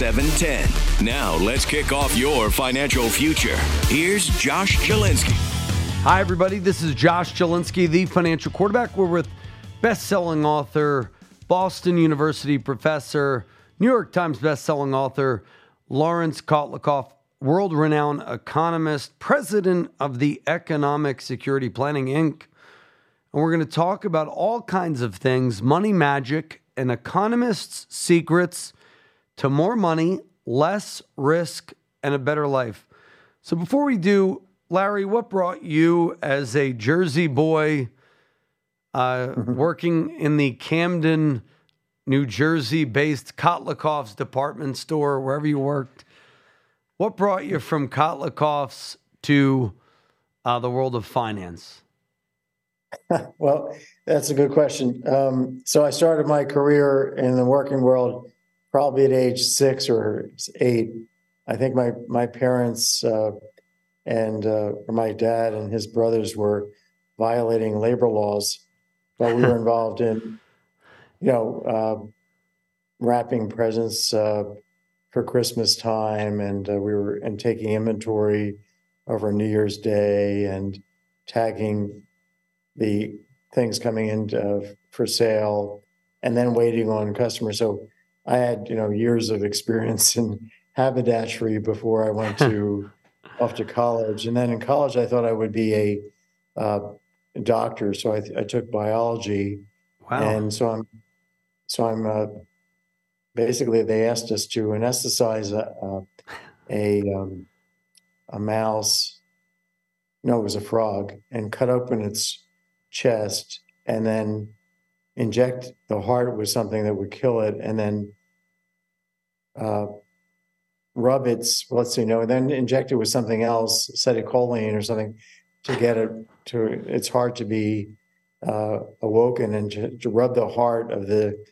Now, let's kick off your financial future. Here's Josh Jalinski. Hi, everybody. This is Josh Jalinski, the financial quarterback. We're with best selling author, Boston University professor, New York Times best-selling author Laurence Kotlikoff, world-renowned economist, president of the Economic Security Planning Inc. And we're going to talk about all kinds of things, money magic, and economist's secrets to more money, less risk, and a better life. So before we do, Larry, what brought you as a Jersey boy uh, working in the Camden New Jersey based Kotlikoff's department store, wherever you worked. What brought you from Kotlikoff's to uh, the world of finance? well, that's a good question. Um, so I started my career in the working world probably at age six or eight. I think my my parents uh, and uh, my dad and his brothers were violating labor laws, but we were involved in you know, uh, wrapping presents uh, for Christmas time, and uh, we were and taking inventory over New Year's Day and tagging the things coming in uh, for sale, and then waiting on customers. So I had you know years of experience in haberdashery before I went to off to college, and then in college I thought I would be a uh, doctor, so I, I took biology. Wow. And so I'm so I'm uh, basically they asked us to anesthetize a a, um, a mouse. No, it was a frog, and cut open its chest, and then inject the heart with something that would kill it, and then uh, rub its let's see, no, and then inject it with something else, acetylcholine or something, to get it to its heart to be uh, awoken and to, to rub the heart of the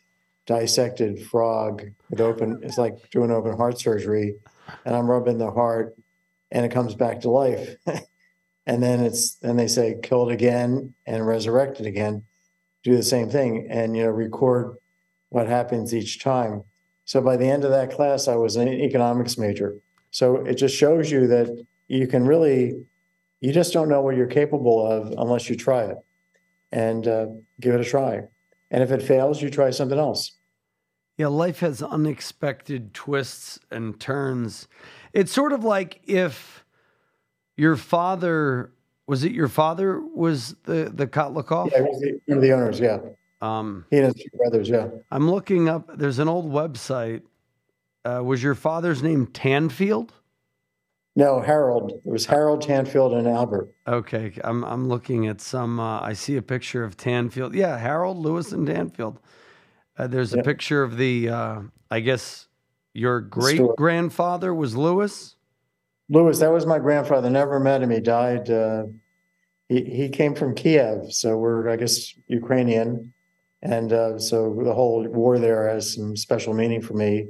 dissected frog with open it's like doing open heart surgery and i'm rubbing the heart and it comes back to life. And then it's then they say kill it again and resurrect it again do the same thing and you know record what happens each time so by the end of that class i was an economics major so it just shows you that you can really you just don't know what you're capable of unless you try it and uh, give it a try and if it fails you try something else yeah, life has unexpected twists and turns. It's sort of like if your father was it your father was the the Kotlikoff? Yeah, was the, one of the owners. Yeah, um, he and his two brothers. Yeah, I'm looking up. There's an old website. Uh, was your father's name Tanfield? No, Harold. It was Harold Tanfield and Albert. Okay, I'm I'm looking at some. Uh, I see a picture of Tanfield. Yeah, Harold Lewis and Tanfield. Uh, there's a picture of the, uh, I guess, your great grandfather was Lewis. Lewis, that was my grandfather. Never met him. He died. Uh, he he came from Kiev, so we're I guess Ukrainian, and uh, so the whole war there has some special meaning for me.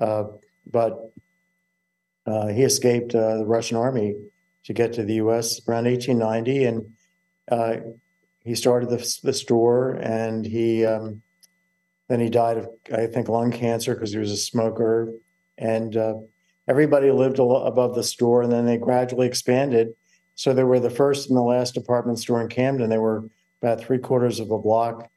Uh, but uh, he escaped the Russian army to get to the U.S. around 1890, and he started the, the store, and he um, then he died of, I think, lung cancer because he was a smoker. And uh, everybody lived above the store, and then they gradually expanded. So they were the first and the last department store in Camden. They were about three quarters of a block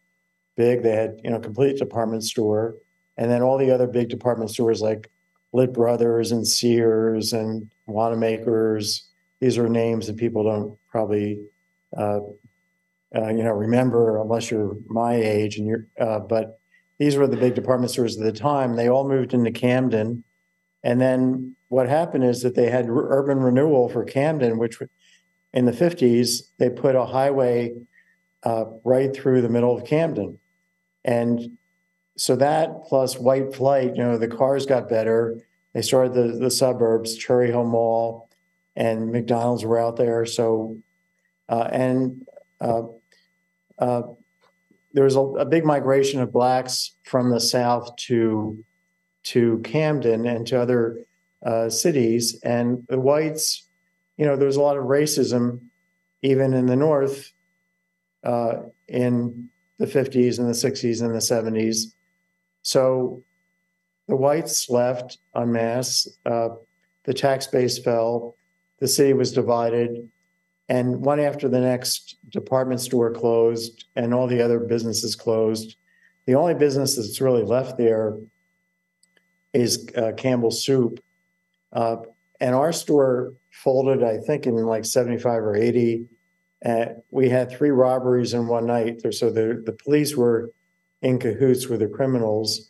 big. They had, you know, complete department store, and then all the other big department stores like Lit Brothers and Sears and Wanamaker's. These are names that people don't probably, uh, uh, you know, remember unless you're my age and you're. Uh, but these were the big department stores at the time. They all moved into Camden. And then what happened is that they had urban renewal for Camden, which in the 50s, they put a highway uh, right through the middle of Camden. And so that plus white flight, you know, the cars got better. They started the the suburbs, Cherry Hill Mall, and McDonald's were out there. So, uh, and uh, uh, there was a, a, big migration of blacks from the south to to Camden and to other uh, cities, and the whites. You know, there was a lot of racism, even in the north, uh, in the 50s and the 60s and the 70s. So the whites left en masse. Uh, the tax base fell. The city was divided. And one after the next, department store closed and all the other businesses closed. The only business that's really left there is uh, Campbell's Soup. Uh, and our store folded, I think, in like 75 or 80. Uh, we had three robberies in one night. So the, the police were in cahoots with the criminals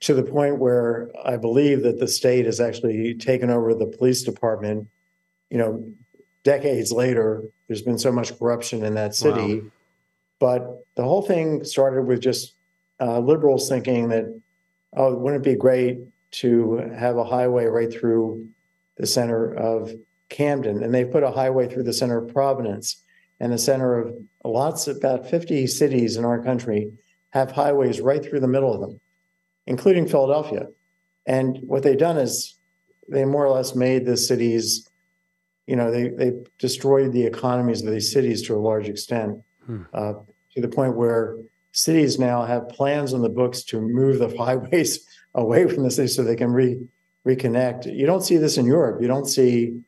to the point where I believe that the state has actually taken over the police department. You know, decades later, there's been so much corruption in that city. Wow. But the whole thing started with just uh, liberals thinking that, oh, wouldn't it be great to have a highway right through the center of Camden? And they put a highway through the center of Providence and the center of lots, about 50 cities in our country have highways right through the middle of them including Philadelphia. And what they've done is they more or less made the cities, you know, they, they destroyed the economies of these cities to a large extent, hmm. uh, to the point where cities now have plans on the books to move the highways away from the city so they can re, reconnect. You don't see this in Europe. You don't see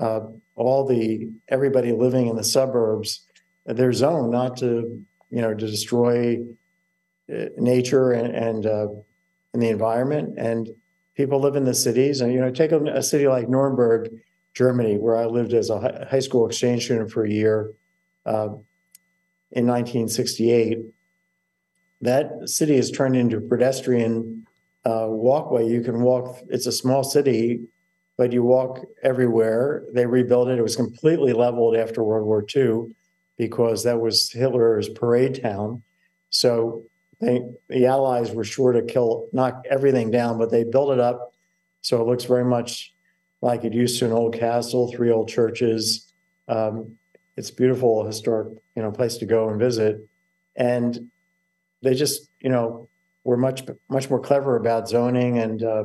uh, all the everybody living in the suburbs. Their zone not to you know to destroy uh, nature and, and uh, in the environment. And people live in the cities. And, you know, take a, a city like Nuremberg, Germany, where I lived as a high school exchange student for a year uh, in 1968. That city has turned into a pedestrian uh, walkway. You can walk, it's a small city, but you walk everywhere. They rebuilt it. It was completely leveled after World War II because that was Hitler's parade town. So they, the Allies were sure to kill, knock everything down, but they built it up so it looks very much like it used to an old castle, three old churches. Um, it's beautiful, historic, you know, place to go and visit. And they just, you know, were much much more clever about zoning and uh,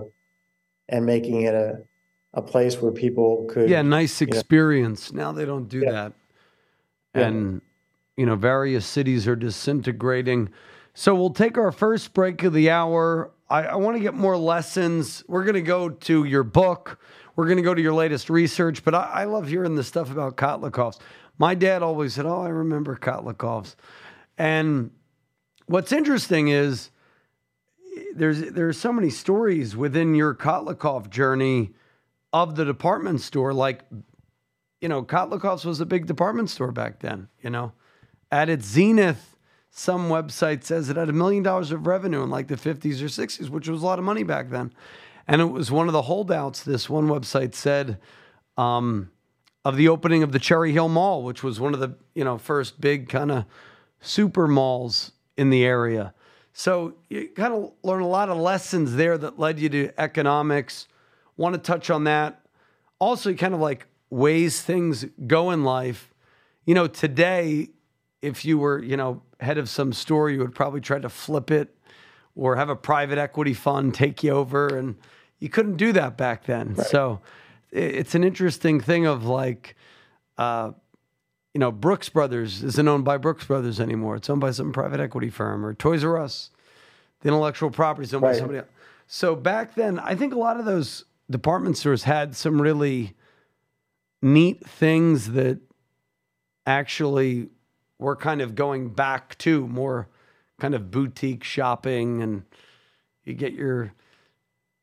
and making it a a place where people could yeah nice experience. You know, now they don't do yeah. that, yeah. and you know various cities are disintegrating. So we'll take our first break of the hour. I, I want to get more lessons. We're going to go to your book. We're going to go to your latest research, but I, I love hearing the stuff about Kotlikoffs. My dad always said, Oh, I remember Kotlikoffs. And what's interesting is eh, there's there's so many stories within your Kotlikoff journey of the department store. Like, you know, Kotlikoffs was a big department store back then, you know. At its zenith, some website says it had a million dollars of revenue in like the 50s or 60s, which was a lot of money back then. And it was one of the holdouts, this one website said, um, of the opening of the Cherry Hill Mall, which was one of the you know first big kind of super malls in the area. So you kind of learn a lot of lessons there that led you to economics. Want to touch on that. Also, kind of like ways things go in life. You know, today, if you were, you know, head of some store, you would probably try to flip it or have a private equity fund take you over. And you couldn't do that back then. Right. So it's an interesting thing of like, uh, you know, Brooks Brothers isn't owned by Brooks Brothers anymore. It's owned by some private equity firm or Toys R Us. The intellectual property is owned right. by somebody else. So back then, I think a lot of those department stores had some really neat things that actually we're kind of going back to more kind of boutique shopping and you get your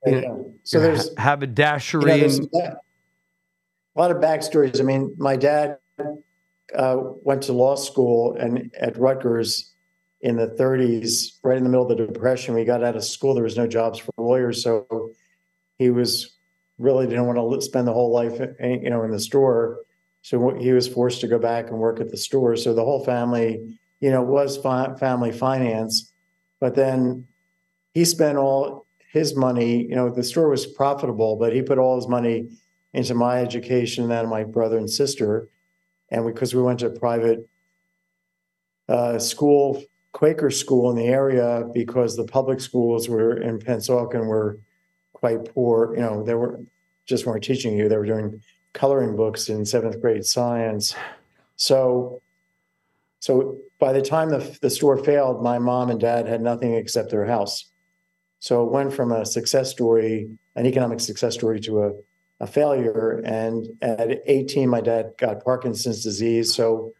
you know, so your there's haberdashery you know, and, a lot of backstories. I mean my dad uh, went to law school and at rutgers in the 30s right in the middle of the depression. We got out of school. There was no jobs for lawyers. So he was really didn't want to spend the whole life you know in the store so he was forced to go back and work at the store. So the whole family, you know, was fi- family finance. But then he spent all his money. You know, the store was profitable, but he put all his money into my education and my brother and sister, and because we, we went to a private uh, school, Quaker school in the area, because the public schools were in Pennsauken were quite poor. You know, they were just weren't teaching you; they were doing coloring books in seventh grade science. So, so by the time the, the store failed, my mom and dad had nothing except their house. So it went from a success story, an economic success story, to a, a failure. And at 18, my dad got Parkinson's disease. So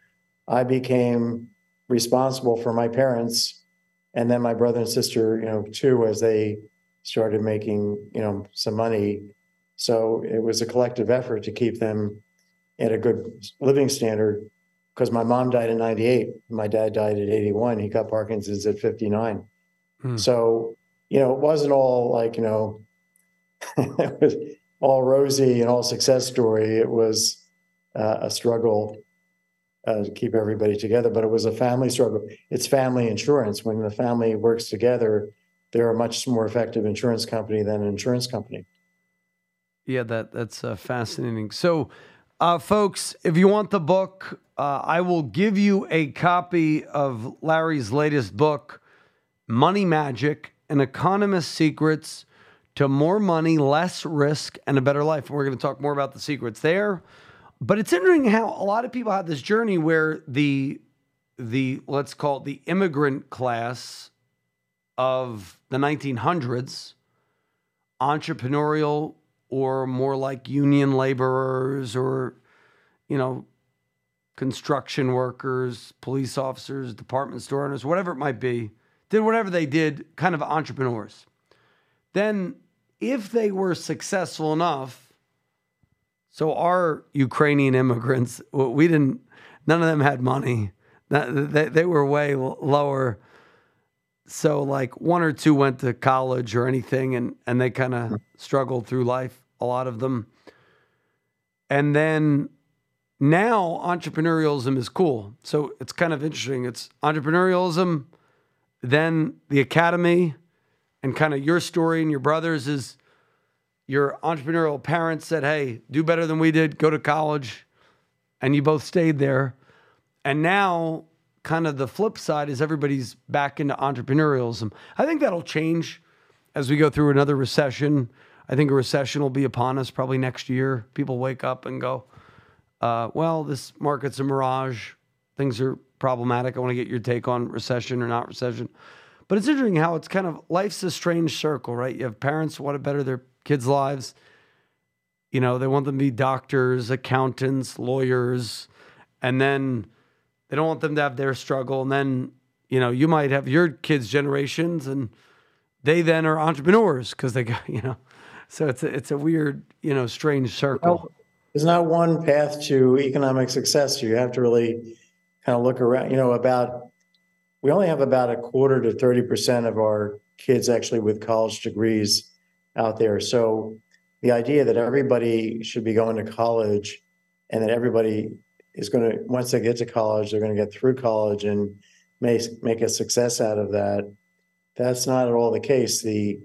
I became responsible for my parents and then my brother and sister, you know, too, as they started making, you know, some money. So it was a collective effort to keep them at a good living standard because my mom died in 98 my dad died at 81 he got parkinson's at 59 hmm. so you know it wasn't all like you know it was all rosy and all success story. It was uh, a struggle uh, to keep everybody together but it was a family struggle. It's family insurance. When the family works together they're a much more effective insurance company than an insurance company yeah that that's uh, fascinating so uh, folks, if you want the book, uh, I will give you a copy of Larry's latest book, Money Magic An Economist's Secrets to More Money, Less Risk, and a Better Life. We're going to talk more about the secrets there. But it's interesting how a lot of people have this journey where the the let's call it the immigrant class of the 1900s, entrepreneurial or more like union laborers or, you know, construction workers, police officers, department store owners, whatever it might be, did whatever they did, kind of entrepreneurs. Then, if they were successful enough, so our Ukrainian immigrants, we didn't, none of them had money. They, were way lower so like one or two went to college or anything and and they kind of hmm. struggled through life a lot of them. And then now entrepreneurialism is cool. So it's kind of interesting. It's entrepreneurialism, then the academy, and kind of your story and your brothers is your entrepreneurial parents said, hey, do better than we did, go to college. And you both stayed there. And now, kind of the flip side is everybody's back into entrepreneurialism. I think that'll change as we go through another recession I think a recession will be upon us probably next year. People wake up and go, uh, well, this market's a mirage. Things are problematic. I want to get your take on recession or not recession. But it's interesting how it's kind of life's a strange circle, right? You have parents who want to better their kids' lives. You know, they want them to be doctors, accountants, lawyers, and then they don't want them to have their struggle. And then, you know, you might have your kids' generations and they then are entrepreneurs because they got, you know, so it's a, it's a weird, you know, strange circle. Well, there's not one path to economic success. You have to really kind of look around. You know, about we only have about a quarter to thirty percent of our kids actually with college degrees out there. So the idea that everybody should be going to college and that everybody is going to once they get to college they're going to get through college and make make a success out of that that's not at all the case the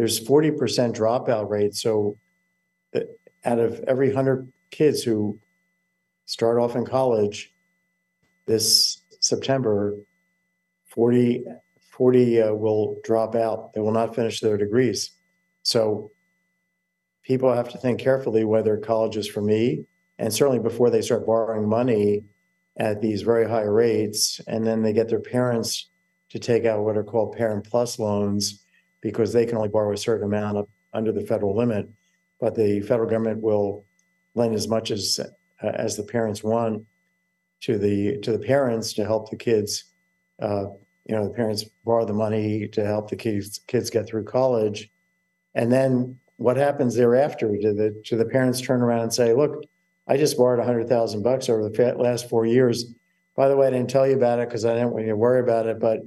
there's 40% dropout rate. So that out of every 100 kids who start off in college this September, 40, 40 uh, will drop out. They will not finish their degrees. So people have to think carefully whether college is for me. And certainly before they start borrowing money at these very high rates, and then they get their parents to take out what are called parent plus loans because they can only borrow a certain amount under the federal limit, but the federal government will lend as much as uh, as the parents want to the to the parents to help the kids. Uh, you know, the parents borrow the money to help the kids kids get through college, and then what happens thereafter? Do the do the parents turn around and say, "Look, I just borrowed a hundred thousand bucks over the last four years. By the way, I didn't tell you about it because I didn't want you to worry about it, but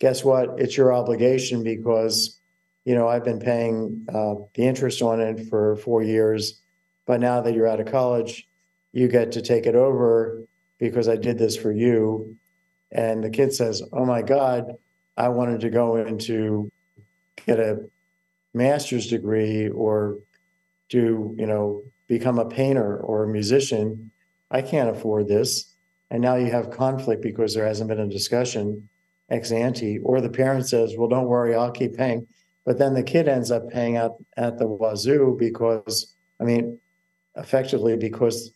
guess what? It's your obligation because, you know, I've been paying uh, the interest on it for four years. But now that you're out of college, you get to take it over because I did this for you. And the kid says, Oh my God, I wanted to go into get a master's degree or do, you know, become a painter or a musician. I can't afford this. And now you have conflict because there hasn't been a discussion ex ante, or the parent says, well, don't worry, I'll keep paying. But then the kid ends up paying out at the wazoo because, I mean, effectively, because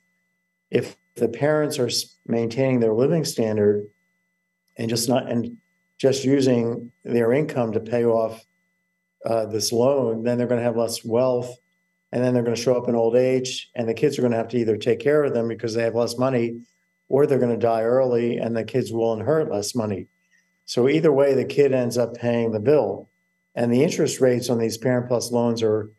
if the parents are maintaining their living standard and just not, and just using their income to pay off uh, this loan, then they're going to have less wealth. And then they're going to show up in old age, and the kids are going to have to either take care of them because they have less money, or they're going to die early, and the kids will inherit less money. So either way, the kid ends up paying the bill, and the interest rates on these Parent Plus loans are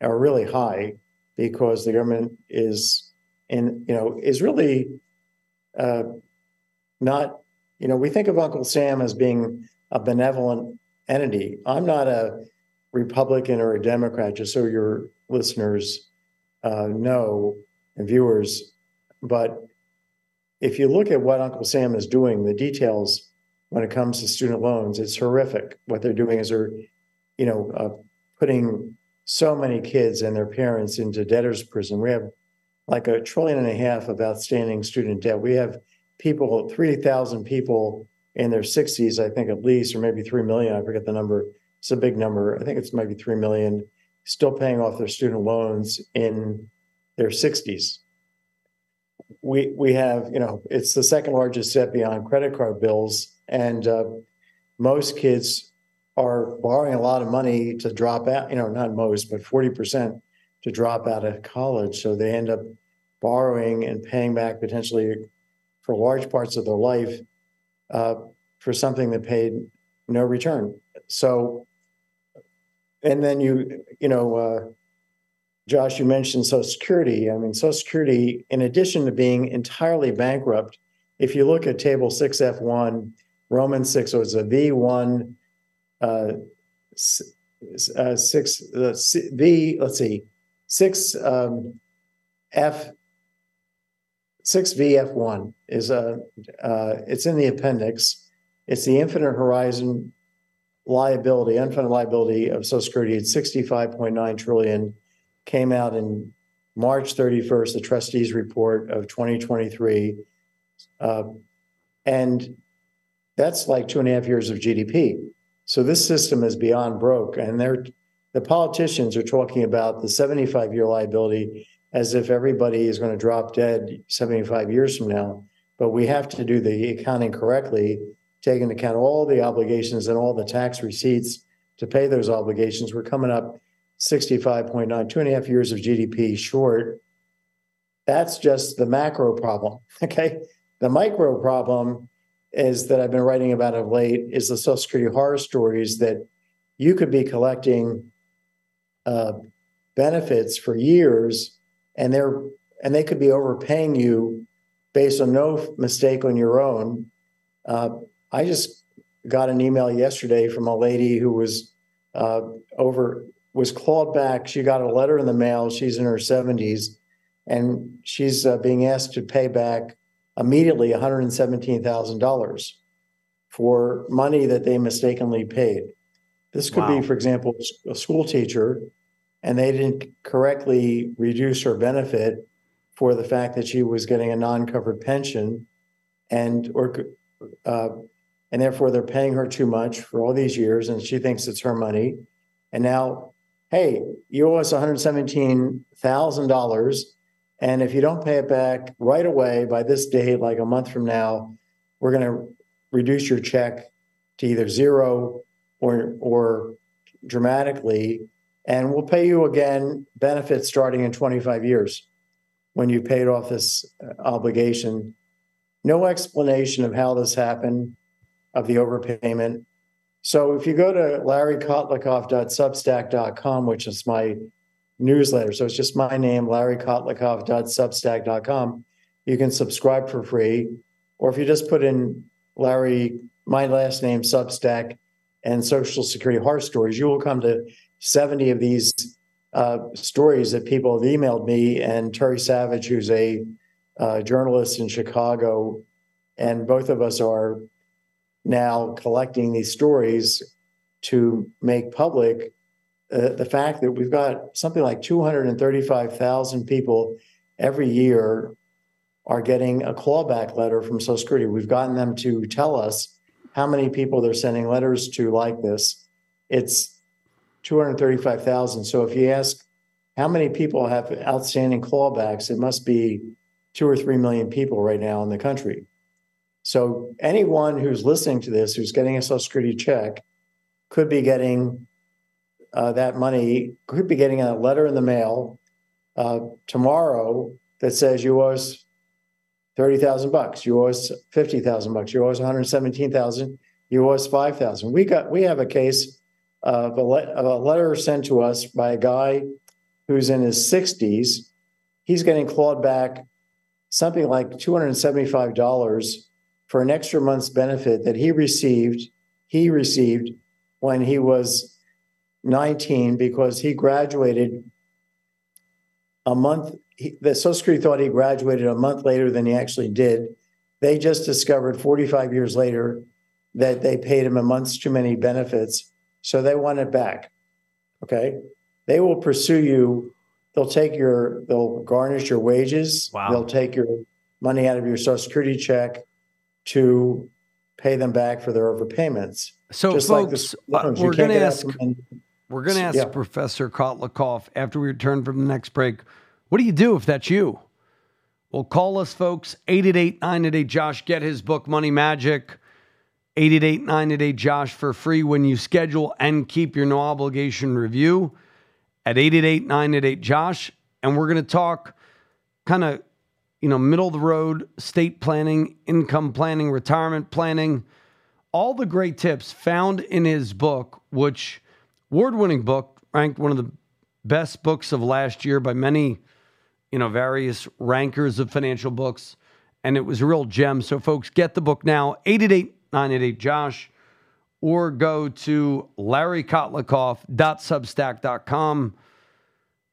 are really high because the government is in you know is really uh, not you know we think of Uncle Sam as being a benevolent entity. I'm not a Republican or a Democrat, just so your listeners uh, know and viewers. But if you look at what Uncle Sam is doing, the details when it comes to student loans, it's horrific. What they're doing is they're, you know, uh, putting so many kids and their parents into debtor's prison. We have like a trillion and a half of outstanding student debt. We have people, 3,000 people in their 60s, I think at least, or maybe 3 million, I forget the number, it's a big number. I think it's maybe 3 million still paying off their student loans in their 60s. We we have, you know, it's the second largest debt beyond credit card bills, and uh, most kids are borrowing a lot of money to drop out. You know, not most, but 40% to drop out of college. So they end up borrowing and paying back potentially for large parts of their life uh, for something that paid no return. So and then you, you know, uh, Josh, you mentioned Social Security. I mean, Social Security, in addition to being entirely bankrupt, if you look at Table 6F1, Roman 6, so it's a V1, uh, uh, 6, uh, V, let's see, 6 um, F, 6VF1 is a, uh, it's in the appendix. It's the infinite horizon liability, unfunded liability of Social Security at 65.9 trillion came out in March 31st, the trustees report of 2023. Uh, and that's like two and a half years of GDP. So this system is beyond broke. And they're, the politicians are talking about the 75 year liability as if everybody is going to drop dead 75 years from now. But we have to do the accounting correctly take into account all the obligations and all the tax receipts to pay those obligations, we're coming up 65.9, two and a half years of GDP short. That's just the macro problem. Okay. The micro problem is that I've been writing about of late is the Social Security horror stories that you could be collecting uh, benefits for years and they're and they could be overpaying you based on no mistake on your own. Uh, I just got an email yesterday from a lady who was uh, over was called back. She got a letter in the mail. She's in her 70s, and she's uh, being asked to pay back immediately $117,000 for money that they mistakenly paid. This could wow. be, for example, a school teacher, and they didn't correctly reduce her benefit for the fact that she was getting a non-covered pension, and or uh, and therefore they're paying her too much for all these years and she thinks it's her money. And now hey you owe us $117000 and if you don't pay it back right away by this date like a month from now we're going to reduce your check to either zero or or dramatically and we'll pay you again benefits starting in 25 years when you paid off this uh, obligation. No explanation of how this happened of the overpayment. So if you go to larrykotlikoff.substack.com, which is my newsletter, so it's just my name, larrykotlikoff.substack.com, you can subscribe for free. Or if you just put in Larry, my last name, Substack, and Social Security horror stories, you will come to 70 of these uh, stories that people have emailed me. And Terry Savage, who's a uh, journalist in Chicago, and both of us are now collecting these stories to make public uh, the fact that we've got something like 235,000 people every year are getting a clawback letter from Social Security. We've gotten them to tell us how many people they're sending letters to like this. It's 235,000. So if you ask how many people have outstanding clawbacks, it must be two or three million people right now in the country. So anyone who's listening to this, who's getting a Social Security check, could be getting uh, that money, could be getting a letter in the mail uh, tomorrow that says you owe us thirty thousand bucks, you owe us fifty thousand bucks, you owe us one hundred seventeen thousand, you owe us five thousand. We got we have a case of a, le- of a letter sent to us by a guy who's in his sixties. He's getting clawed back something like two hundred seventy five dollars for an extra month's benefit that he received. He received when he was 19 because he graduated a month. He, the Social Security thought he graduated a month later than he actually did. They just discovered 45 years later that they paid him a month's too many benefits. So they want it back. Okay. They will pursue you. They'll take your, they'll garnish your wages. Wow. They'll take your money out of your Social Security check to pay them back for their overpayments. So, Just like folks, the uh, we're going to ask we're going to ask Yeah. Professor Kotlikoff after we return from the next break. What do you do if that's you? Well, call us, folks. 888 988 Josh. Get his book, Money Magic. 888 988 Josh for free when you schedule and keep your no obligation review at 888 988 Josh. And we're going to talk kind of, you know, middle of the road state planning, income planning, retirement planning, all the great tips found in his book, which award-winning book, ranked one of the best books of last year by many, you know, various rankers of financial books. And it was a real gem. So folks, get the book now, 888-988-JOSH, or go to larrykotlikoff.substack.com.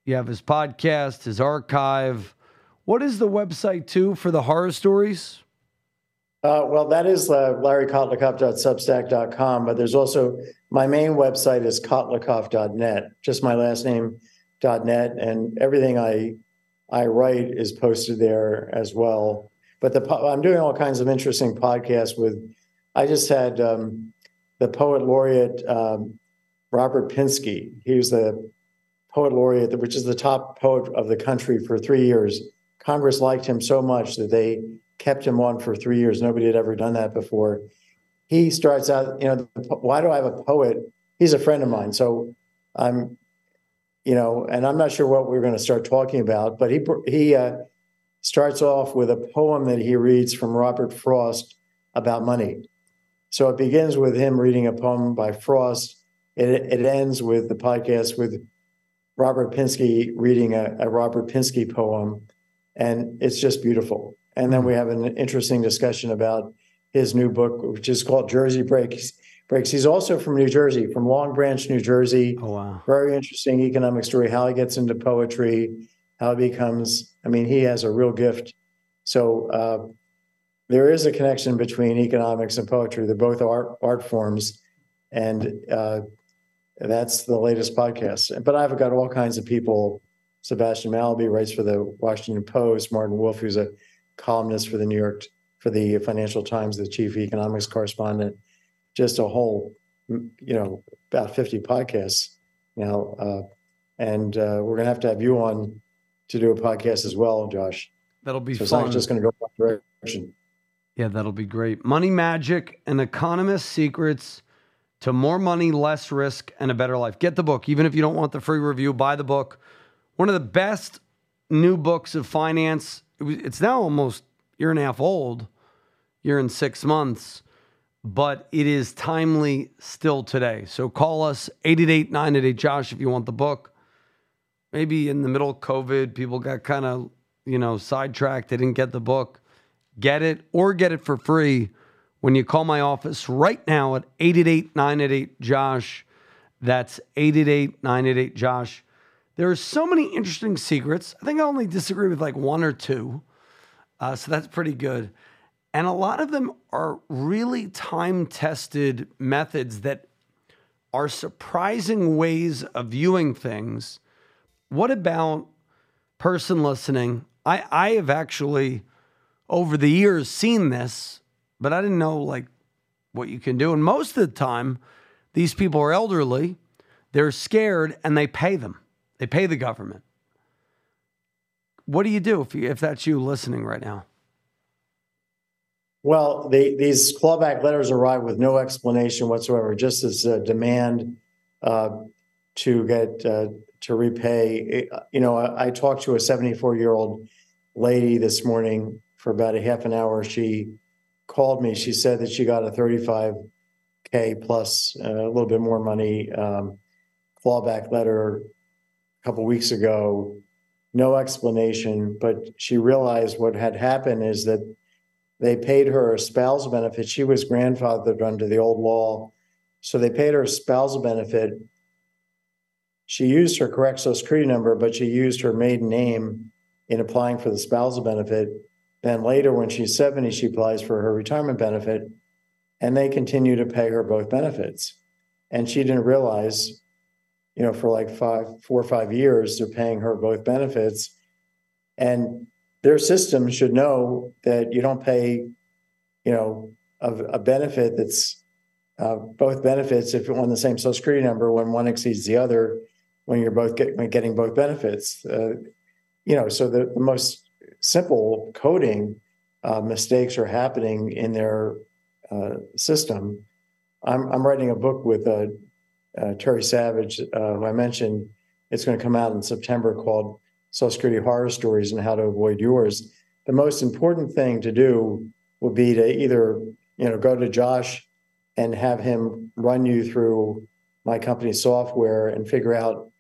You have his podcast, his archive. What is the website too for the horror stories? Uh, well, that is uh, larrykotlikoff.substack.com, but there's also my main website is kotlikoff.net, just my last name .net, and everything I I write is posted there as well. But the I'm doing all kinds of interesting podcasts with. I just had um, the poet laureate um, Robert Pinsky. He was the poet laureate, which is the top poet of the country for three years. Congress liked him so much that they kept him on for three years. Nobody had ever done that before. He starts out, you know, why do I have a poet? He's a friend of mine. So I'm, you know, and I'm not sure what we're going to start talking about, but he, he uh, starts off with a poem that he reads from Robert Frost about money. So it begins with him reading a poem by Frost. It, it ends with the podcast with Robert Pinsky reading a, a Robert Pinsky poem. And it's just beautiful. And then we have an interesting discussion about his new book, which is called Jersey Breaks. Breaks. He's also from New Jersey, from Long Branch, New Jersey. Oh wow! Very interesting economic story. How he gets into poetry, how he becomes. I mean, he has a real gift. So uh, there is a connection between economics and poetry. They're both art art forms, and uh, that's the latest podcast. But I've got all kinds of people. Sebastian Mallaby writes for the Washington Post. Martin Wolf, who's a columnist for the New York for the Financial Times, the chief economics correspondent. Just a whole, you know, about fifty podcasts now, uh, and uh, we're gonna have to have you on to do a podcast as well, Josh. That'll be So it's fun. not just gonna go one direction. Yeah, that'll be great. Money Magic and Economist Secrets to More Money, Less Risk, and a Better Life. Get the book. Even if you don't want the free review, buy the book. One of the best new books of finance. It was, it's now almost year and a half old, year and six months, but it is timely still today. So call us 888 988 Josh if you want the book. Maybe in the middle of COVID, people got kind of, you know, sidetracked. They didn't get the book get it or get it for free when you call my office right now at 888-988-JOSH. That's 888-988-JOSH. There are so many interesting secrets. I think I only disagree with like one or two. Uh, so that's pretty good. And a lot of them are really time tested methods that are surprising ways of viewing things. What about person listening? I, I have actually over the years seen this, but I didn't know like what you can do. And most of the time, these people are elderly, they're scared, and they pay them. They pay the government. What do you do if, you, if that's you listening right now? Well, the, these clawback letters arrive with no explanation whatsoever, just as a demand uh, to get uh, to repay. You know, I, I talked to a 74 year old lady this morning for about a half an hour. She called me. She said that she got a 35k plus uh, a little bit more money um, clawback letter a couple weeks ago. No explanation, but she realized what had happened is that they paid her a spousal benefit. She was grandfathered under the old law. So they paid her a spousal benefit. She used her correct social security number, but she used her maiden name in applying for the spousal benefit. Then later, when she's 70, she applies for her retirement benefit, and they continue to pay her both benefits. And she didn't realize, you know, for like five, four or five years, they're paying her both benefits. And their system should know that you don't pay, you know, a, a benefit that's uh, both benefits if on the same social security number when one exceeds the other when you're both get, getting both benefits. Uh, you know, so the, the most simple coding uh, mistakes are happening in their uh, system. I'm, I'm writing a book with uh, uh, Terry Savage, who I mentioned. It's going to come out in September called Social Security horror stories and how to avoid yours. The most important thing to do would be to either, you know, go to Josh and have him run you through my company's software and figure out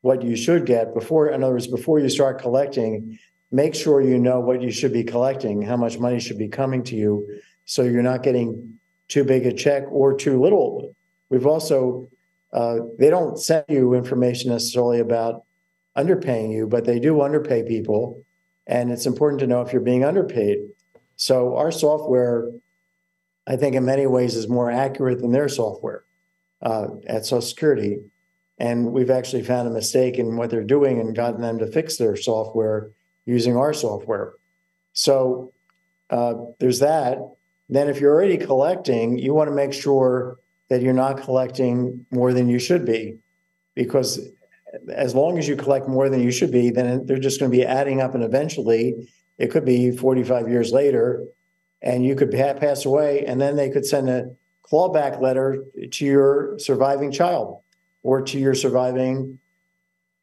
what you should get before, in other words, before you start collecting, make sure you know what you should be collecting, how much money should be coming to you, so you're not getting too big a check or too little. We've also, uh, they don't send you information necessarily about underpaying you, but they do underpay people. And it's important to know if you're being underpaid. So our software, I think, in many ways, is more accurate than their software uh, at Social Security. And we've actually found a mistake in what they're doing and gotten them to fix their software using our software. So uh, there's that. Then, if you're already collecting, you want to make sure that you're not collecting more than you should be, because as long as you collect more than you should be, then they're just going to be adding up, and eventually, it could be 45 years later, and you could pass away, and then they could send a clawback letter to your surviving child or to your surviving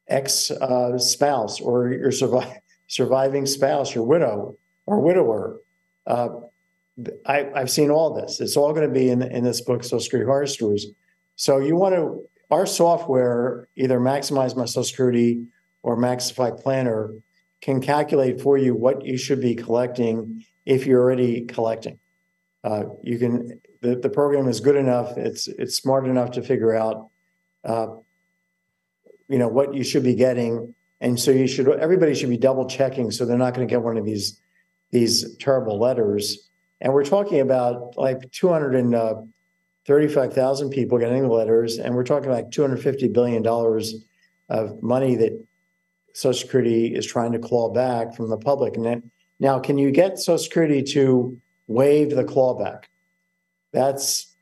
ex uh, spouse or your survi- surviving spouse, your widow or widower. Uh, I, have seen all this. It's all going to be in, in this book, Social Security Horror Stories. So you want to our software, either Maximize My Social Security or MaxiFi Planner, can calculate for you what you should be collecting if you're already collecting. Uh, you can the, the program is good enough. It's it's smart enough to figure out, uh, you know, what you should be getting, and so you should everybody should be double checking so they're not going to get one of these these terrible letters. And we're talking about like 200 and uh, 35,000 people getting letters, and we're talking about $250 billion of money that Social Security is trying to claw back from the public. And then, now, can you get Social Security to waive the clawback? That's,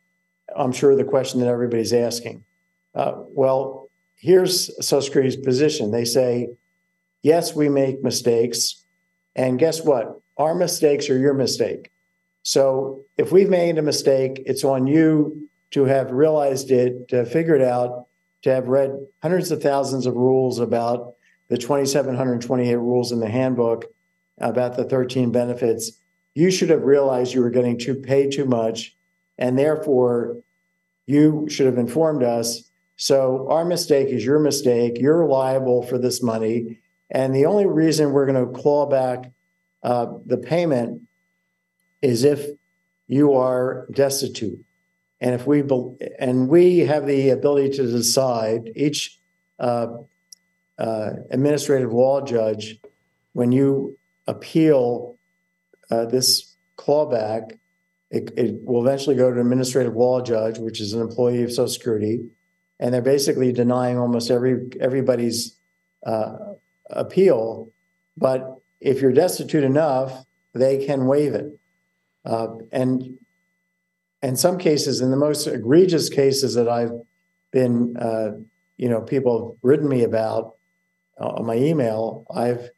I'm sure, the question that everybody's asking. Uh, well, here's Social Security's position. They say, yes, we make mistakes. And guess what? Our mistakes are your mistake. So if we've made a mistake, it's on you to have realized it, to have figured out, to have read hundreds of thousands of rules about the 2,728 rules in the handbook about the 13 benefits. You should have realized you were getting too paid too much, and therefore you should have informed us. So our mistake is your mistake. You're liable for this money, and the only reason we're going to claw back uh, the payment is if you are destitute. And if we and we have the ability to decide each uh, uh, administrative law judge when you appeal uh, this clawback, it, it, will eventually go to an administrative law judge, which is an employee of Social Security, and they're basically denying almost every everybody's uh, appeal. But if you're destitute enough, they can waive it. Uh, and in some cases, in the most egregious cases that I've been, uh, you know, people have written me about uh, on my email, I've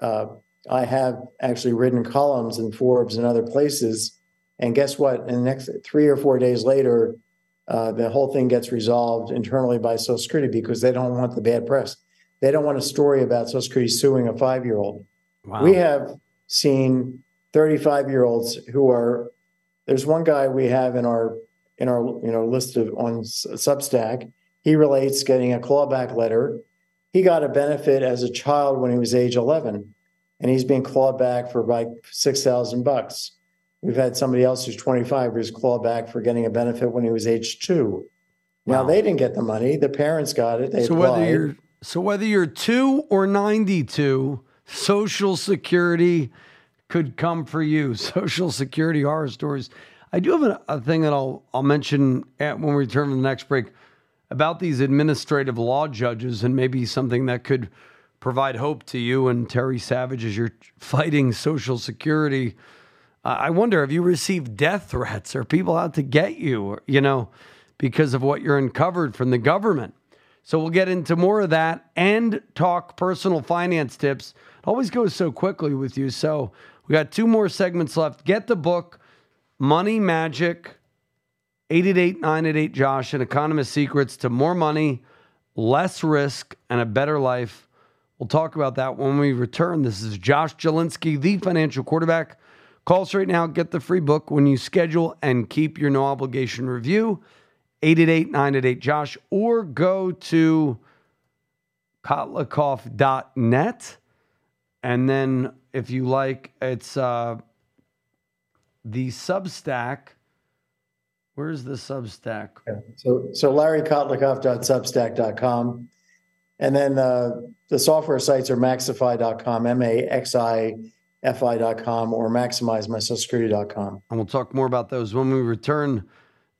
uh, I have actually written columns in Forbes and other places. And guess what? In the next three or four days later, uh, the whole thing gets resolved internally by Social Security because they don't want the bad press. They don't want a story about Social Security suing a five year old. Wow. We have seen 35 year olds who are, there's one guy we have in our in our you know list of on Substack. He relates getting a clawback letter. He got a benefit as a child when he was age 11 and he's being clawed back for like six thousand bucks. We've had somebody else who's 25 who's clawed back for getting a benefit when he was age two. Now they didn't get the money; the parents got it. They so applied. whether you're so whether you're two or 92, Social Security could come for you. Social Security horror stories. I do have a, a thing that I'll I'll mention at, when we return from the next break about these administrative law judges and maybe something that could provide hope to you and Terry Savage as you're fighting Social Security. Uh, I wonder, have you received death threats? Are people out to get you, you know, because of what you're uncovered from the government? So we'll get into more of that and talk personal finance tips. It always goes so quickly with you. So we got two more segments left. Get the book, Money Magic, 888 988 Josh, and Economist Secrets to More Money, Less Risk, and a Better Life. We'll talk about that when we return. This is Josh Jalinski, the financial quarterback. Call us right now. Get the free book when you schedule and keep your no obligation review. 888 988 Josh, or go to kotlikoff.net. And then if you like, it's uh, the Substack. Where's the Substack? Yeah. So, so larrykotlikoff.substack.com. And then uh, the software sites are maxifi.com, M A X I F I.com, or maximizemysocialsecurity.com. And we'll talk more about those when we return.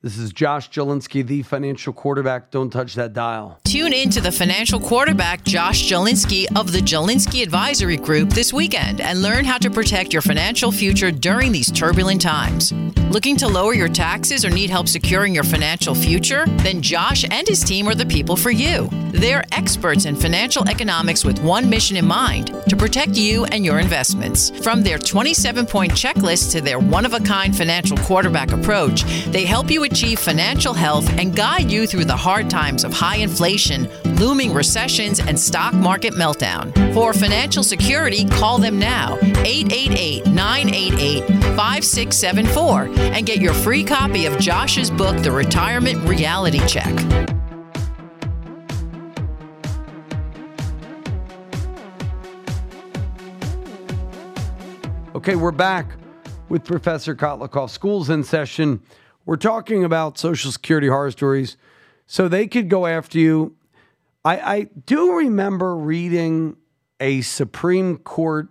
This is Josh Jalinski, the financial quarterback. Don't touch that dial. Tune in to the financial quarterback, Josh Jalinski of the Jalinski Advisory Group this weekend and learn how to protect your financial future during these turbulent times. Looking to lower your taxes or need help securing your financial future? Then Josh and his team are the people for you. They're experts in financial economics with one mission in mind to protect you and your investments. From their 27 point checklist to their one of a kind financial quarterback approach, they help you achieve financial health and guide you through the hard times of high inflation, looming recessions, and stock market meltdown. For financial security, call them now 888 988 5674 and get your free copy of Josh's book, The Retirement Reality Check. Okay, we're back with Professor Kotlikoff. School's in session. We're talking about Social Security horror stories. So they could go after you. I, I do remember reading a Supreme Court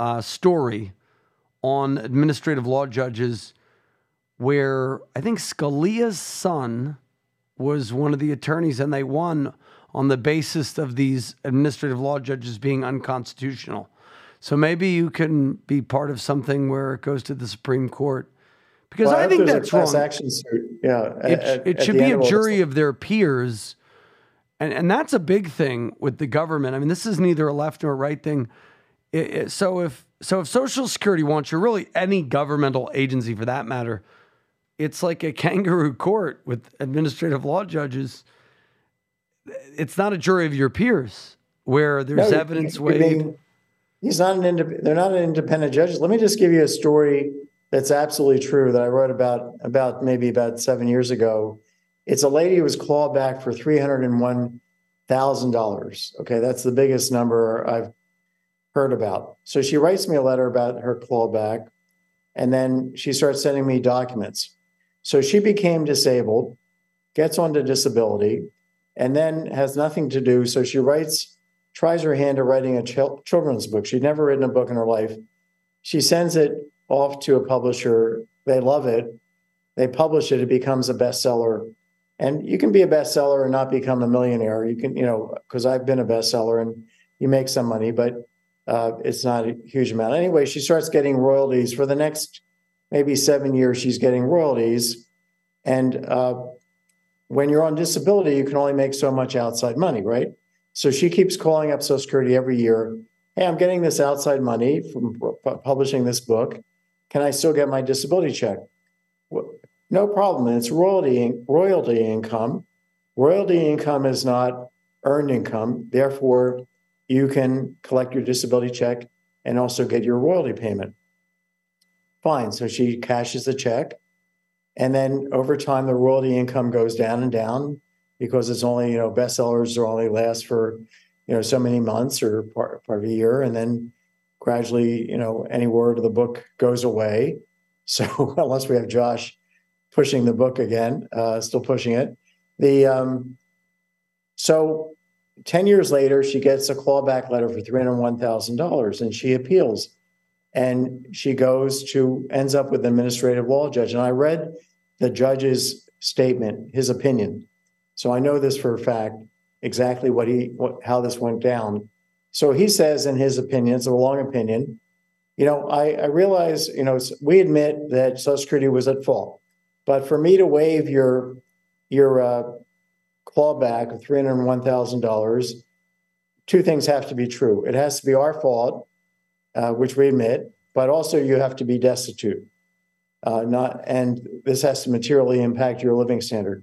uh, story on administrative law judges where I think Scalia's son was one of the attorneys and they won on the basis of these administrative law judges being unconstitutional. So maybe you can be part of something where it goes to the Supreme Court. Because well, I think that's wrong. Action suit. Yeah, it, at, it should be a jury of their peers, and and that's a big thing with the government. I mean, this is neither a left nor a right thing. It, it, so if so, if Social Security wants you, really any governmental agency for that matter, it's like a kangaroo court with administrative law judges. It's not a jury of your peers where there's no, evidence weighed. He's not an independent. They're not an independent judge. Let me just give you a story that's absolutely true that I wrote about about maybe about seven years ago. It's a lady who was clawed back for three hundred and one thousand dollars. Okay, that's the biggest number I've heard about. So she writes me a letter about her clawback, and then she starts sending me documents. So she became disabled, gets onto disability, and then has nothing to do. So she writes, tries her hand at writing a ch- children's book. She'd never written a book in her life. She sends it off to a publisher. They love it. They publish it. It becomes a bestseller. And you can be a bestseller and not become a millionaire. You can, you know, because I've been a bestseller and you make some money, but uh, it's not a huge amount. Anyway, she starts getting royalties for the next maybe seven years. She's getting royalties, and uh, when you're on disability, you can only make so much outside money, right? So she keeps calling up Social Security every year. Hey, I'm getting this outside money from publishing this book. Can I still get my disability check? No problem. It's royalty royalty income. Royalty income is not earned income. Therefore, you can collect your disability check and also get your royalty payment. Fine. So she cashes the check. And then over time, the royalty income goes down and down because it's only, you know, bestsellers are only last for, you know, so many months or part, part of a year. And then gradually, you know, any word of the book goes away. So unless we have Josh pushing the book again, uh, still pushing it. The um, so 10 years later, she gets a clawback letter for $301,000 and she appeals. And she goes to, ends up with an administrative law judge. And I read the judge's statement, his opinion. So I know this for a fact, exactly what he, what, how this went down. So he says in his opinion, it's a long opinion, you know, I, I realize, you know, we admit that Social Security was at fault. But for me to waive your your uh, clawback of three hundred one thousand dollars, two things have to be true. It has to be our fault, uh, which we admit, but also you have to be destitute. Uh, not and this has to materially impact your living standard.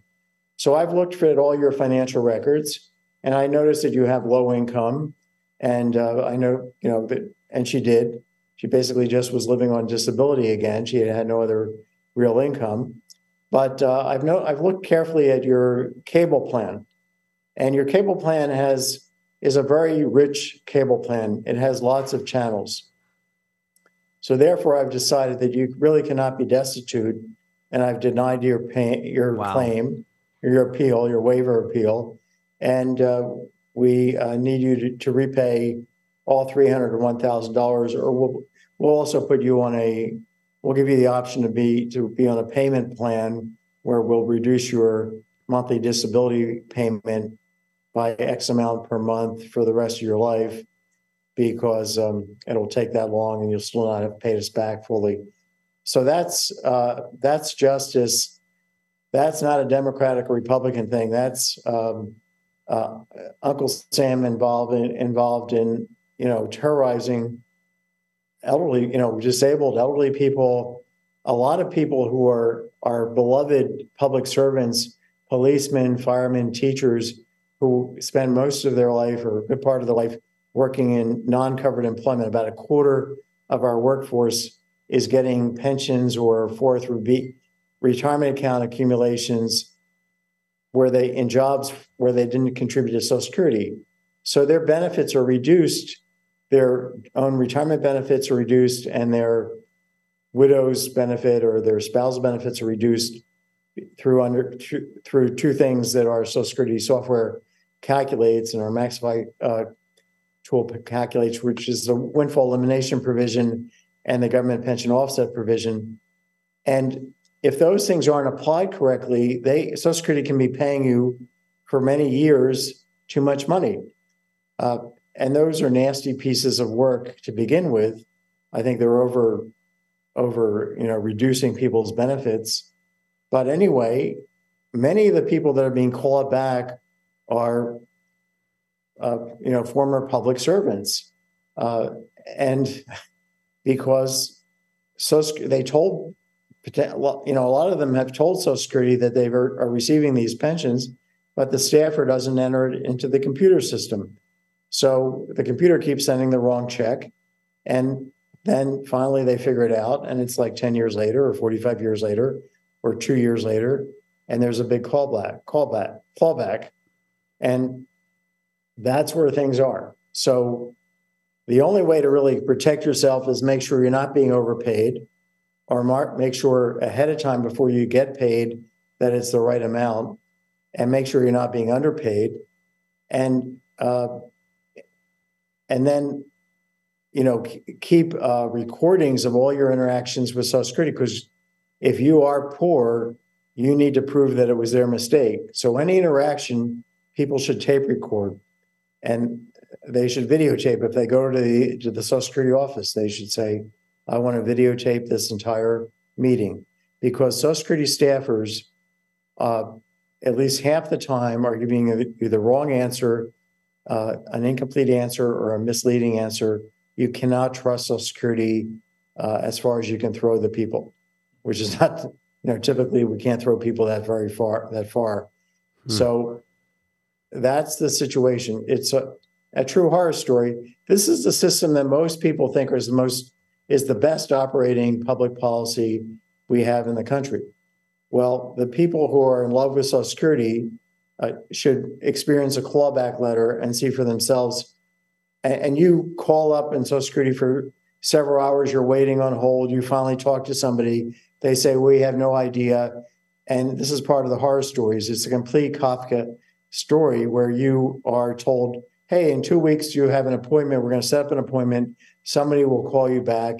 So I've looked at all your financial records, and I noticed that you have low income, and uh, I know you know that, and she did. She basically just was living on disability again. She had had no other real income. But uh, I've no, I've looked carefully at your cable plan, and your cable plan has is a very rich cable plan. It has lots of channels. So therefore, I've decided that you really cannot be destitute, and I've denied your pay, your wow. claim, your appeal, your waiver appeal, and uh, we uh, need you to, to repay all three hundred or one thousand dollars, or we'll we'll also put you on a we'll give you the option to be to be on a payment plan where we'll reduce your monthly disability payment by X amount per month for the rest of your life because um, it'll take that long and you'll still not have paid us back fully. So that's uh, that's justice. That's not a Democratic or Republican thing. That's um, uh, Uncle Sam involved in, involved in you know terrorizing elderly, you know, disabled elderly people, a lot of people who are are beloved public servants, policemen, firemen, teachers who spend most of their life or a good part of their life working in non-covered employment. About a quarter of our workforce is getting pensions or 403b retirement account accumulations where they in jobs where they didn't contribute to Social Security. So their benefits are reduced their own retirement benefits are reduced and their widow's benefit or their spousal benefits are reduced through under through two things that our Social Security software calculates and our MaxiFi uh, tool calculates, which is the windfall elimination provision and the government pension offset provision. And if those things aren't applied correctly, they Social Security can be paying you for many years too much money. Uh, and those are nasty pieces of work to begin with. I think they're over over you know reducing people's benefits. But anyway, many of the people that are being called back are uh, you know former public servants, uh, and because so they told you know a lot of them have told Social Security that they are receiving these pensions, but the staffer doesn't enter it into the computer system. So the computer keeps sending the wrong check. And then finally they figure it out. And it's like 10 years later or 45 years later or two years later. And there's a big callback, callback, fallback. And that's where things are. So the only way to really protect yourself is make sure you're not being overpaid or mark, make sure ahead of time before you get paid that it's the right amount and make sure you're not being underpaid. And uh, and then you know keep uh, recordings of all your interactions with social security because if you are poor you need to prove that it was their mistake. So any interaction, people should tape record and they should videotape. If they go to the to the Social Security office, they should say, I want to videotape this entire meeting because Social Security staffers, uh, at least half the time, are giving you the wrong answer, uh, an incomplete answer, or a misleading answer. You cannot trust Social Security uh, as far as you can throw the people, which is not, you know, typically we can't throw people that very far, that far. Hmm. So that's the situation. It's a, a true horror story. This is the system that most people think is the most is the best operating public policy we have in the country. Well, the people who are in love with Social Security uh, should experience a clawback letter and see for themselves. And, and you call up in Social Security for several hours, you're waiting on hold, you finally talk to somebody, they say, We have no idea. And this is part of the horror stories. It's a complete Kafka story where you are told, Hey, in two weeks, you have an appointment. We're going to set up an appointment. Somebody will call you back.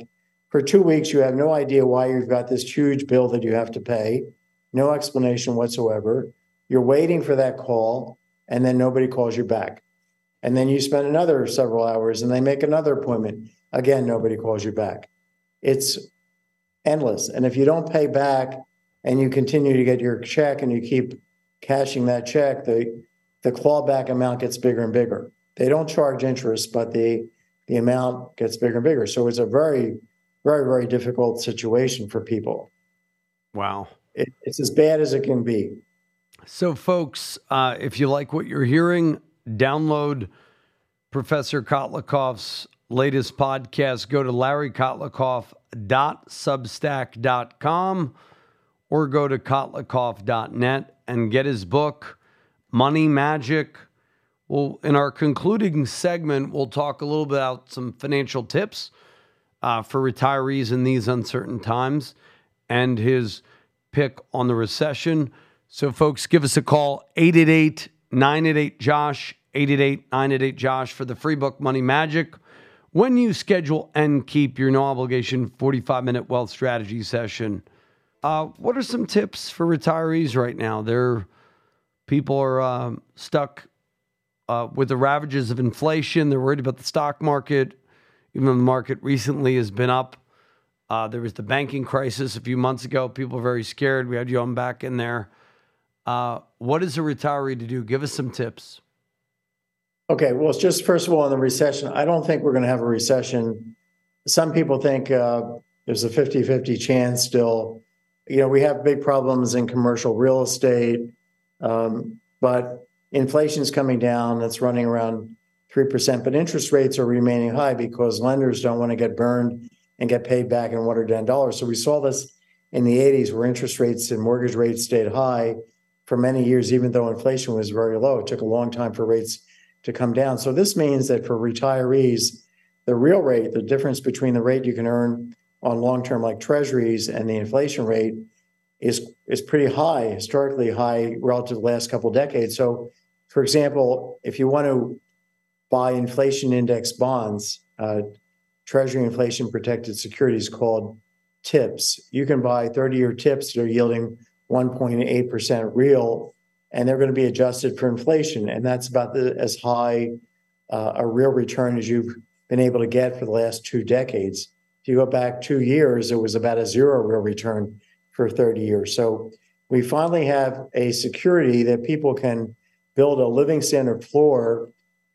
For two weeks, you have no idea why you've got this huge bill that you have to pay, no explanation whatsoever. You're waiting for that call, and then nobody calls you back. And then you spend another several hours and they make another appointment. Again, nobody calls you back. It's endless. And if you don't pay back and you continue to get your check and you keep cashing that check, the the clawback amount gets bigger and bigger. They don't charge interest, but the the amount gets bigger and bigger. So it's a very, very, very difficult situation for people. Wow. It, it's as bad as it can be. So, folks, uh, if you like what you're hearing, download Professor Kotlikoff's latest podcast, go to larrykotlikoff.substack.com or go to kotlikoff.net and get his book, Money Magic. Well, in our concluding segment, we'll talk a little bit about some financial tips uh, for retirees in these uncertain times and his pick on the recession. So, folks, give us a call 888 988 Josh, 888 988 Josh for the free book Money Magic when you schedule and keep your no obligation 45 minute wealth strategy session. Uh, what are some tips for retirees right now? They're people are uh, stuck uh, with the ravages of inflation. They're worried about the stock market, even though the market recently has been up. Uh, there was the banking crisis a few months ago. People are very scared. We had you on back in there. Uh, what is a retiree to do? Give us some tips. Okay, well, it's just first of all, in the recession, I don't think we're going to have a recession. Some people think uh, there's a 50 50 chance still. You know, we have big problems in commercial real estate, um, but inflation's coming down. It's running around 3%, but interest rates are remaining high because lenders don't want to get burned and get paid back in or 10 dollars. So we saw this in the 80s where interest rates and mortgage rates stayed high for many years, even though inflation was very low. It took a long time for rates to come down. So this means that for retirees, the real rate, the difference between the rate you can earn on long-term like treasuries and the inflation rate is is pretty high, historically high relative to the last couple of decades. So, for example, if you want to buy inflation index bonds, uh, Treasury inflation protected securities called TIPS, you can buy 30-year TIPS that are yielding 1.8% real and they're going to be adjusted for inflation. And that's about the, as high uh, a real return as you've been able to get for the last two decades. If you go back two years, it was about a zero real return for 30 years. So we finally have a security that people can build a living standard floor.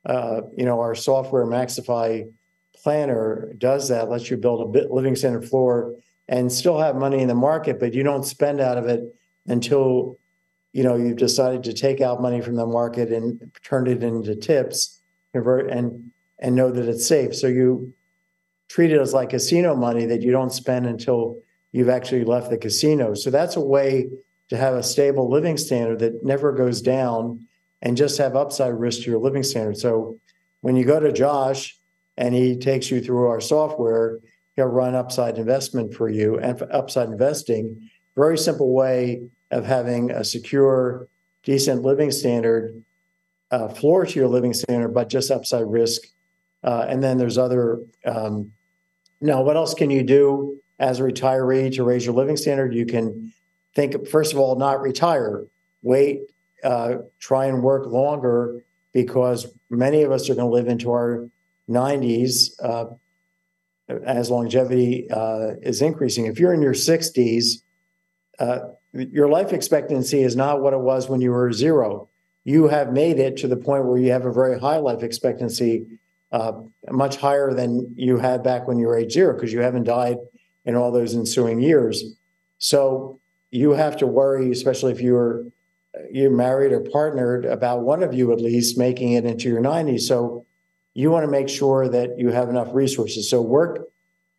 Uh, you know, our software MaxiFi Planner does that, lets you build a living standard floor and still have money in the market, but you don't spend out of it until you know you've decided to take out money from the market and turn it into tips convert and and know that it's safe so you treat it as like casino money that you don't spend until you've actually left the casino so that's a way to have a stable living standard that never goes down and just have upside risk to your living standard so when you go to josh and he takes you through our software he'll run upside investment for you and for upside investing very simple way of having a secure, decent living standard, uh, floor to your living standard, but just upside risk. Uh, and then there's other. Um, now, what else can you do as a retiree to raise your living standard? You can think, first of all, not retire. Wait, uh, try and work longer because many of us are going to live into our 90s uh, as longevity uh, is increasing. If you're in your 60s, uh, your life expectancy is not what it was when you were zero. You have made it to the point where you have a very high life expectancy, uh, much higher than you had back when you were age zero, because you haven't died in all those ensuing years. So you have to worry, especially if you're you're married or partnered, about one of you at least making it into your 90s. So you want to make sure that you have enough resources. So work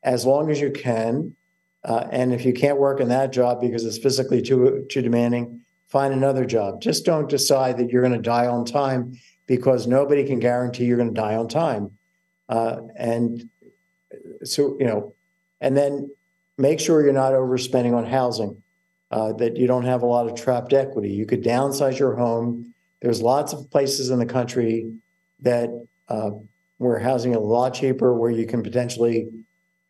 as long as you can. Uh, and if you can't work in that job because it's physically too too demanding, find another job. Just don't decide that you're going to die on time because nobody can guarantee you're going to die on time. Uh, and so you know, and then make sure you're not overspending on housing. Uh, that you don't have a lot of trapped equity. You could downsize your home. There's lots of places in the country that uh, where housing is a lot cheaper, where you can potentially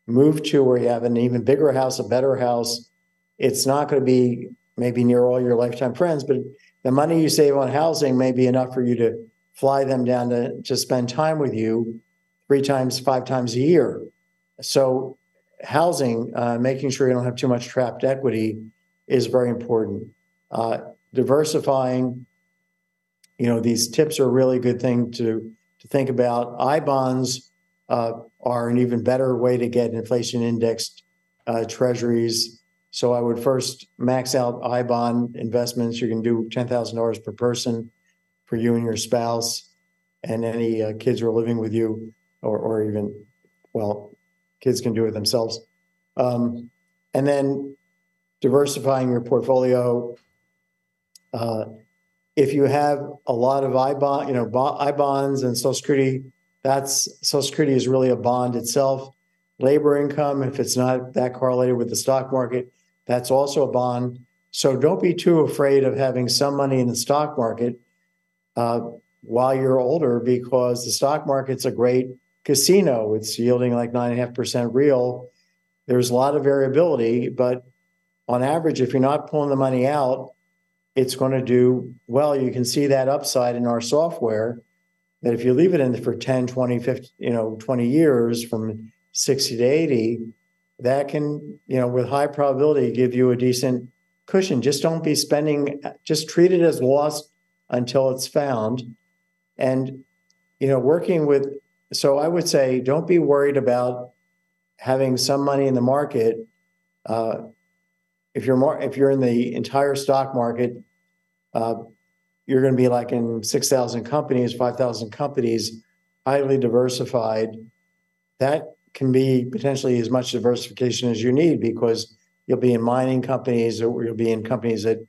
move to where you have an even bigger house, a better house. It's not going to be maybe near all your lifetime friends, but the money you save on housing may be enough for you to fly them down to, to spend time with you three times, five times a year. So, housing, uh, making sure you don't have too much trapped equity is very important. Uh, diversifying, you know, these tips are a really good thing to, to think about. I bonds uh, are an even better way to get inflation indexed uh, treasuries. So I would first max out I bond investments. You can do $10,000 per person for you and your spouse and any uh, kids who are living with you, or, or even, well, kids can do it themselves. Um, and then diversifying your portfolio. Uh, if you have a lot of I bond, you know, I bonds and Social Security that's Social Security is really a bond itself. Labor income, if it's not that correlated with the stock market, that's also a bond. So don't be too afraid of having some money in the stock market uh, while you're older, because the stock market's a great casino. It's yielding like nine and a half percent real. There's a lot of variability, but on average, if you're not pulling the money out, it's going to do well. You can see that upside in our software that if you leave it in for 10, 20, 50, you know, 20 years from 60 to 80, that can, you know, with high probability give you a decent cushion. Just don't be spending, just treat it as lost until it's found. And, you know, working with, so I would say don't be worried about having some money in the market. Uh, if you're more, if you're in the entire stock market, uh, you're going to be like in 6,000 companies, 5,000 companies, highly diversified. That can be potentially as much diversification as you need because you'll be in mining companies or you'll be in companies that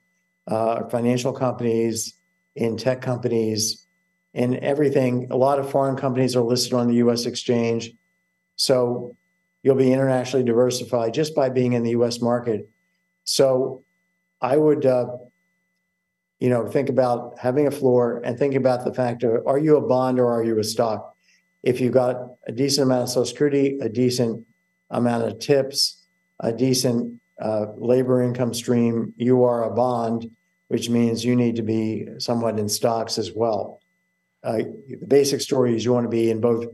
uh, financial companies, in tech companies, in everything. A lot of foreign companies are listed on the US exchange. So you'll be internationally diversified just by being in the US market. So I would uh, you know, think about having a floor and think about the fact of are you a bond or are you a stock? If you've got a decent amount of Social Security, a decent amount of tips, a decent uh, labor income stream, you are a bond, which means you need to be somewhat in stocks as well. Uh, the basic story is you want to be in both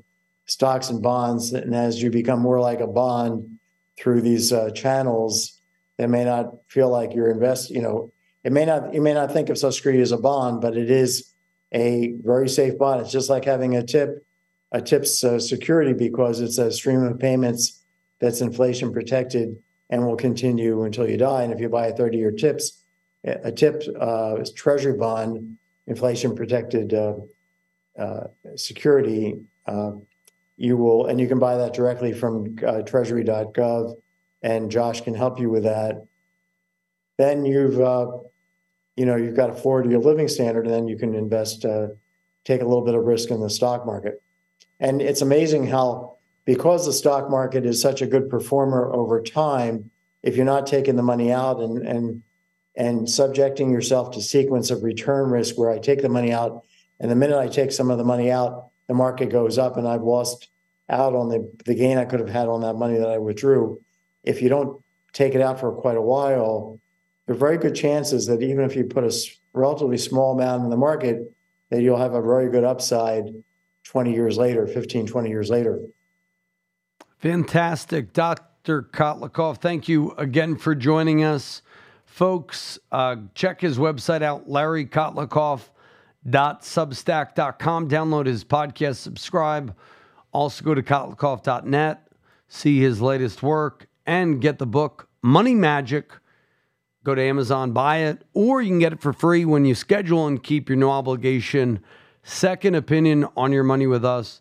stocks and bonds, and as you become more like a bond through these uh, channels, that may not feel like you're invest, you know, it may not you may not think of Social Security as a bond, but it is a very safe bond. It's just like having a tip, a tip's uh, security because it's a stream of payments that's inflation protected and will continue until you die. And if you buy a 30 year tips, a tip uh, treasury bond, inflation protected uh, uh, security, uh, you will, and you can buy that directly from uh, treasury.gov, and Josh can help you with that. Then you've uh, you know, you've got to your living standard, and then you can invest, uh, take a little bit of risk in the stock market. And it's amazing how, because the stock market is such a good performer over time, if you're not taking the money out and and and subjecting yourself to sequence of return risk, where I take the money out, and the minute I take some of the money out, the market goes up, and I've lost out on the the gain I could have had on that money that I withdrew. If you don't take it out for quite a while, there are very good chances that even if you put a relatively small amount in the market, that you'll have a very good upside 20 years later, 15, 20 years later. Fantastic. Dr. Kotlikoff, thank you again for joining us. Folks, uh, check his website out, larrykotlikoff.substack.com. Download his podcast, subscribe. Also go to kotlikoff.net, see his latest work, and get the book Money Magic. Go to Amazon, buy it, or you can get it for free when you schedule and keep your no obligation second opinion on your money with us.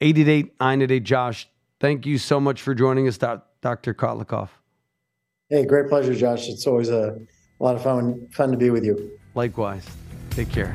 888 988 Josh. Thank you so much for joining us, Dr. Kotlikoff. Hey, great pleasure, Josh. It's always a, a lot of fun fun to be with you. Likewise. Take care.